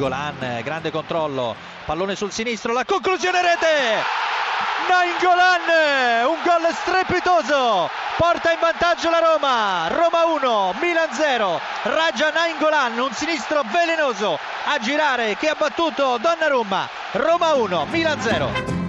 Nainggolan, grande controllo, pallone sul sinistro, la conclusione rete! Nainggolan, un gol strepitoso, porta in vantaggio la Roma, Roma 1, Milan 0, Raja Nainggolan, un sinistro velenoso a girare che ha battuto Donnarumma, Roma 1, Milan 0.